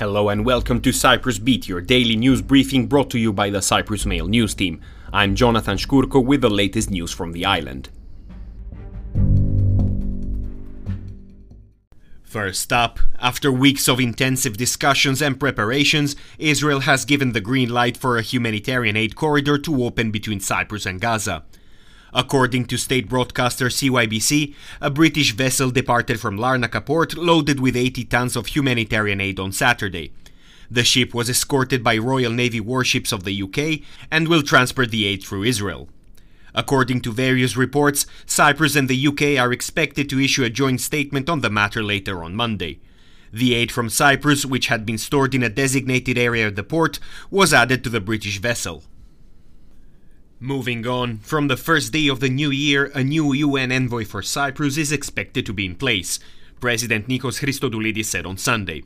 Hello and welcome to Cyprus Beat, your daily news briefing brought to you by the Cyprus Mail news team. I'm Jonathan Shkurko with the latest news from the island. First up, after weeks of intensive discussions and preparations, Israel has given the green light for a humanitarian aid corridor to open between Cyprus and Gaza. According to state broadcaster CYBC, a British vessel departed from Larnaca port loaded with 80 tons of humanitarian aid on Saturday. The ship was escorted by Royal Navy warships of the UK and will transport the aid through Israel. According to various reports, Cyprus and the UK are expected to issue a joint statement on the matter later on Monday. The aid from Cyprus, which had been stored in a designated area of the port, was added to the British vessel. Moving on, from the first day of the new year, a new UN envoy for Cyprus is expected to be in place, President Nikos Christodoulides said on Sunday.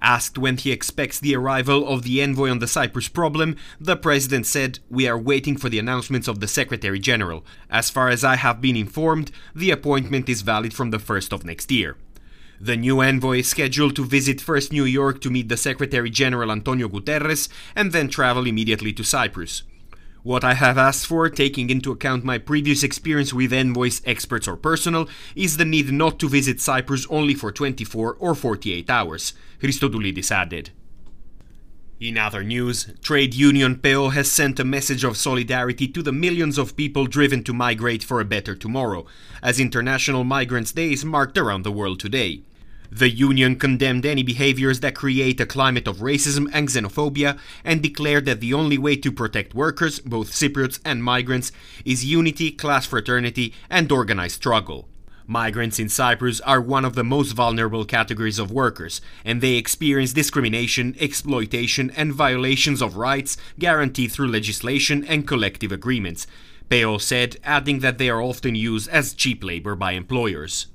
Asked when he expects the arrival of the envoy on the Cyprus problem, the president said, We are waiting for the announcements of the Secretary General. As far as I have been informed, the appointment is valid from the 1st of next year. The new envoy is scheduled to visit first New York to meet the Secretary General Antonio Guterres and then travel immediately to Cyprus. What I have asked for, taking into account my previous experience with envoys, experts, or personnel, is the need not to visit Cyprus only for 24 or 48 hours, Christodoulides added. In other news, trade union PEO has sent a message of solidarity to the millions of people driven to migrate for a better tomorrow, as International Migrants Day is marked around the world today. The union condemned any behaviors that create a climate of racism and xenophobia and declared that the only way to protect workers, both Cypriots and migrants, is unity, class fraternity, and organized struggle. Migrants in Cyprus are one of the most vulnerable categories of workers, and they experience discrimination, exploitation, and violations of rights guaranteed through legislation and collective agreements, PEO said, adding that they are often used as cheap labor by employers.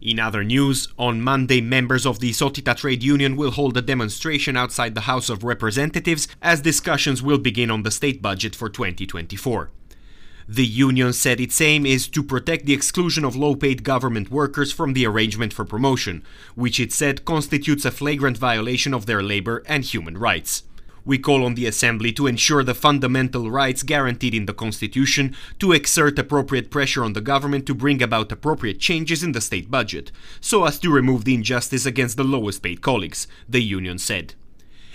In other news, on Monday, members of the Isotita trade union will hold a demonstration outside the House of Representatives as discussions will begin on the state budget for 2024. The union said its aim is to protect the exclusion of low paid government workers from the arrangement for promotion, which it said constitutes a flagrant violation of their labor and human rights. We call on the Assembly to ensure the fundamental rights guaranteed in the Constitution, to exert appropriate pressure on the government to bring about appropriate changes in the state budget, so as to remove the injustice against the lowest paid colleagues, the union said.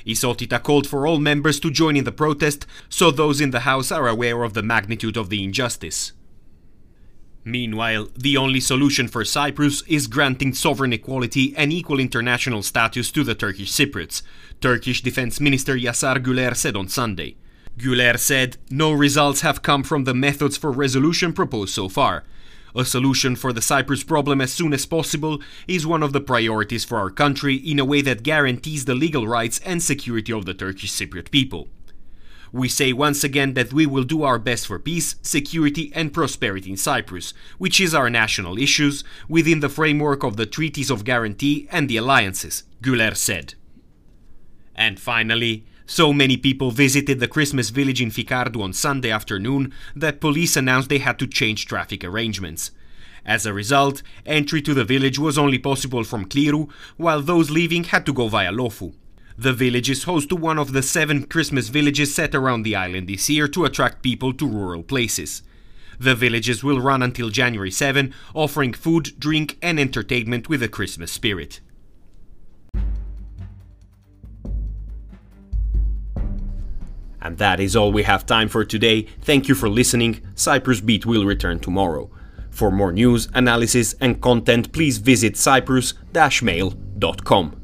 Isotita called for all members to join in the protest, so those in the House are aware of the magnitude of the injustice. Meanwhile, the only solution for Cyprus is granting sovereign equality and equal international status to the Turkish Cypriots, Turkish Defense Minister Yasar Güler said on Sunday. Güler said, No results have come from the methods for resolution proposed so far. A solution for the Cyprus problem as soon as possible is one of the priorities for our country in a way that guarantees the legal rights and security of the Turkish Cypriot people. We say once again that we will do our best for peace, security, and prosperity in Cyprus, which is our national issues, within the framework of the treaties of guarantee and the alliances, Güler said. And finally, so many people visited the Christmas village in Fikardou on Sunday afternoon that police announced they had to change traffic arrangements. As a result, entry to the village was only possible from Klirou, while those leaving had to go via Lofu. The village is host to one of the seven Christmas villages set around the island this year to attract people to rural places. The villages will run until January 7, offering food, drink, and entertainment with a Christmas spirit. And that is all we have time for today. Thank you for listening. Cyprus Beat will return tomorrow. For more news, analysis, and content, please visit cyprus-mail.com.